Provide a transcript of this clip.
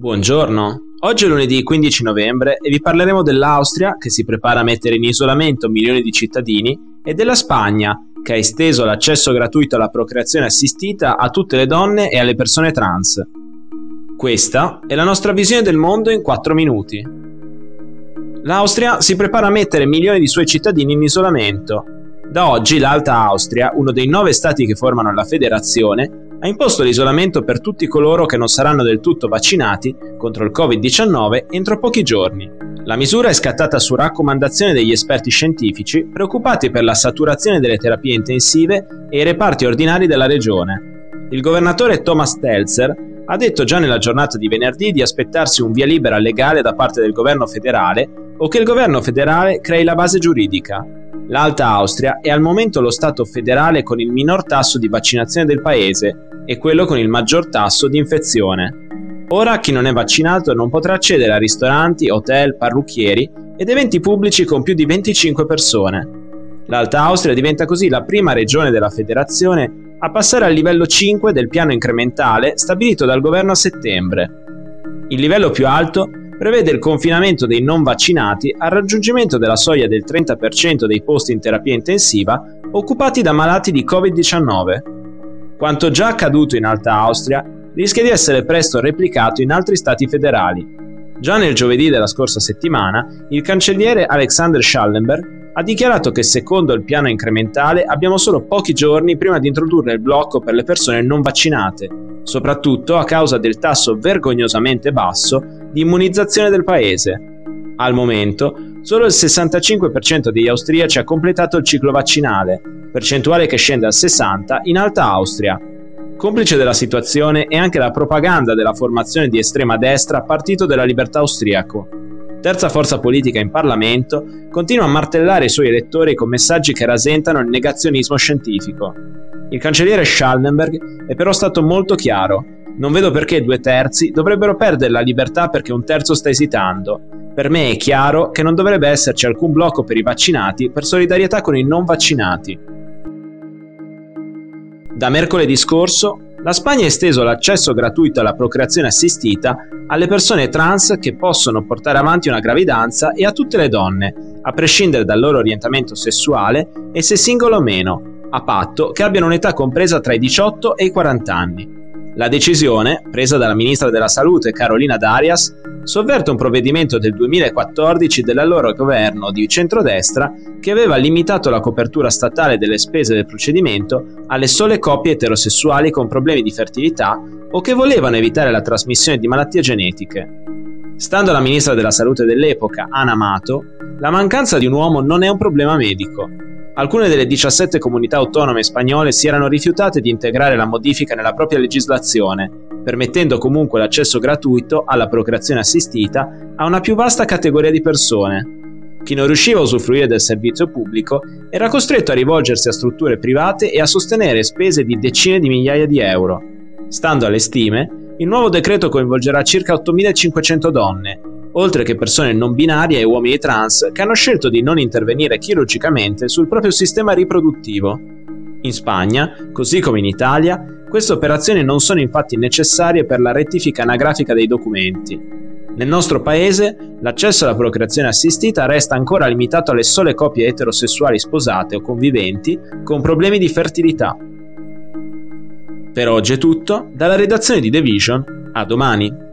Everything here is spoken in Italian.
Buongiorno, oggi è lunedì 15 novembre e vi parleremo dell'Austria che si prepara a mettere in isolamento milioni di cittadini e della Spagna che ha esteso l'accesso gratuito alla procreazione assistita a tutte le donne e alle persone trans. Questa è la nostra visione del mondo in 4 minuti. L'Austria si prepara a mettere milioni di suoi cittadini in isolamento. Da oggi l'Alta Austria, uno dei nove stati che formano la federazione, ha imposto l'isolamento per tutti coloro che non saranno del tutto vaccinati contro il Covid-19 entro pochi giorni. La misura è scattata su raccomandazione degli esperti scientifici preoccupati per la saturazione delle terapie intensive e i reparti ordinari della regione. Il governatore Thomas Stelzer ha detto già nella giornata di venerdì di aspettarsi un via libera legale da parte del governo federale o che il governo federale crei la base giuridica. L'Alta Austria è al momento lo Stato federale con il minor tasso di vaccinazione del paese e quello con il maggior tasso di infezione. Ora chi non è vaccinato non potrà accedere a ristoranti, hotel, parrucchieri ed eventi pubblici con più di 25 persone. L'Alta Austria diventa così la prima regione della federazione a passare al livello 5 del piano incrementale stabilito dal governo a settembre. Il livello più alto prevede il confinamento dei non vaccinati al raggiungimento della soglia del 30% dei posti in terapia intensiva occupati da malati di Covid-19. Quanto già accaduto in Alta Austria rischia di essere presto replicato in altri stati federali. Già nel giovedì della scorsa settimana, il cancelliere Alexander Schallenberg ha dichiarato che secondo il piano incrementale abbiamo solo pochi giorni prima di introdurre il blocco per le persone non vaccinate, soprattutto a causa del tasso vergognosamente basso di immunizzazione del paese. Al momento, solo il 65% degli austriaci ha completato il ciclo vaccinale, percentuale che scende al 60% in Alta Austria. Complice della situazione è anche la propaganda della formazione di estrema destra Partito della Libertà Austriaco. Terza forza politica in Parlamento, continua a martellare i suoi elettori con messaggi che rasentano il negazionismo scientifico. Il cancelliere Schallenberg è però stato molto chiaro. Non vedo perché due terzi dovrebbero perdere la libertà perché un terzo sta esitando. Per me è chiaro che non dovrebbe esserci alcun blocco per i vaccinati per solidarietà con i non vaccinati. Da mercoledì scorso, la Spagna ha esteso l'accesso gratuito alla procreazione assistita alle persone trans che possono portare avanti una gravidanza e a tutte le donne, a prescindere dal loro orientamento sessuale e se singolo o meno, a patto che abbiano un'età compresa tra i 18 e i 40 anni. La decisione, presa dalla ministra della Salute Carolina Darias, sovverte un provvedimento del 2014 dell'allora governo di centrodestra che aveva limitato la copertura statale delle spese del procedimento alle sole coppie eterosessuali con problemi di fertilità o che volevano evitare la trasmissione di malattie genetiche. Stando alla ministra della Salute dell'epoca, Ana Mato, la mancanza di un uomo non è un problema medico, Alcune delle 17 comunità autonome spagnole si erano rifiutate di integrare la modifica nella propria legislazione, permettendo comunque l'accesso gratuito alla procreazione assistita a una più vasta categoria di persone. Chi non riusciva a usufruire del servizio pubblico era costretto a rivolgersi a strutture private e a sostenere spese di decine di migliaia di euro. Stando alle stime, il nuovo decreto coinvolgerà circa 8.500 donne, oltre che persone non binarie e uomini trans che hanno scelto di non intervenire chirurgicamente sul proprio sistema riproduttivo. In Spagna, così come in Italia, queste operazioni non sono infatti necessarie per la rettifica anagrafica dei documenti. Nel nostro paese, l'accesso alla procreazione assistita resta ancora limitato alle sole coppie eterosessuali sposate o conviventi con problemi di fertilità. Per oggi è tutto, dalla redazione di The Vision, a domani.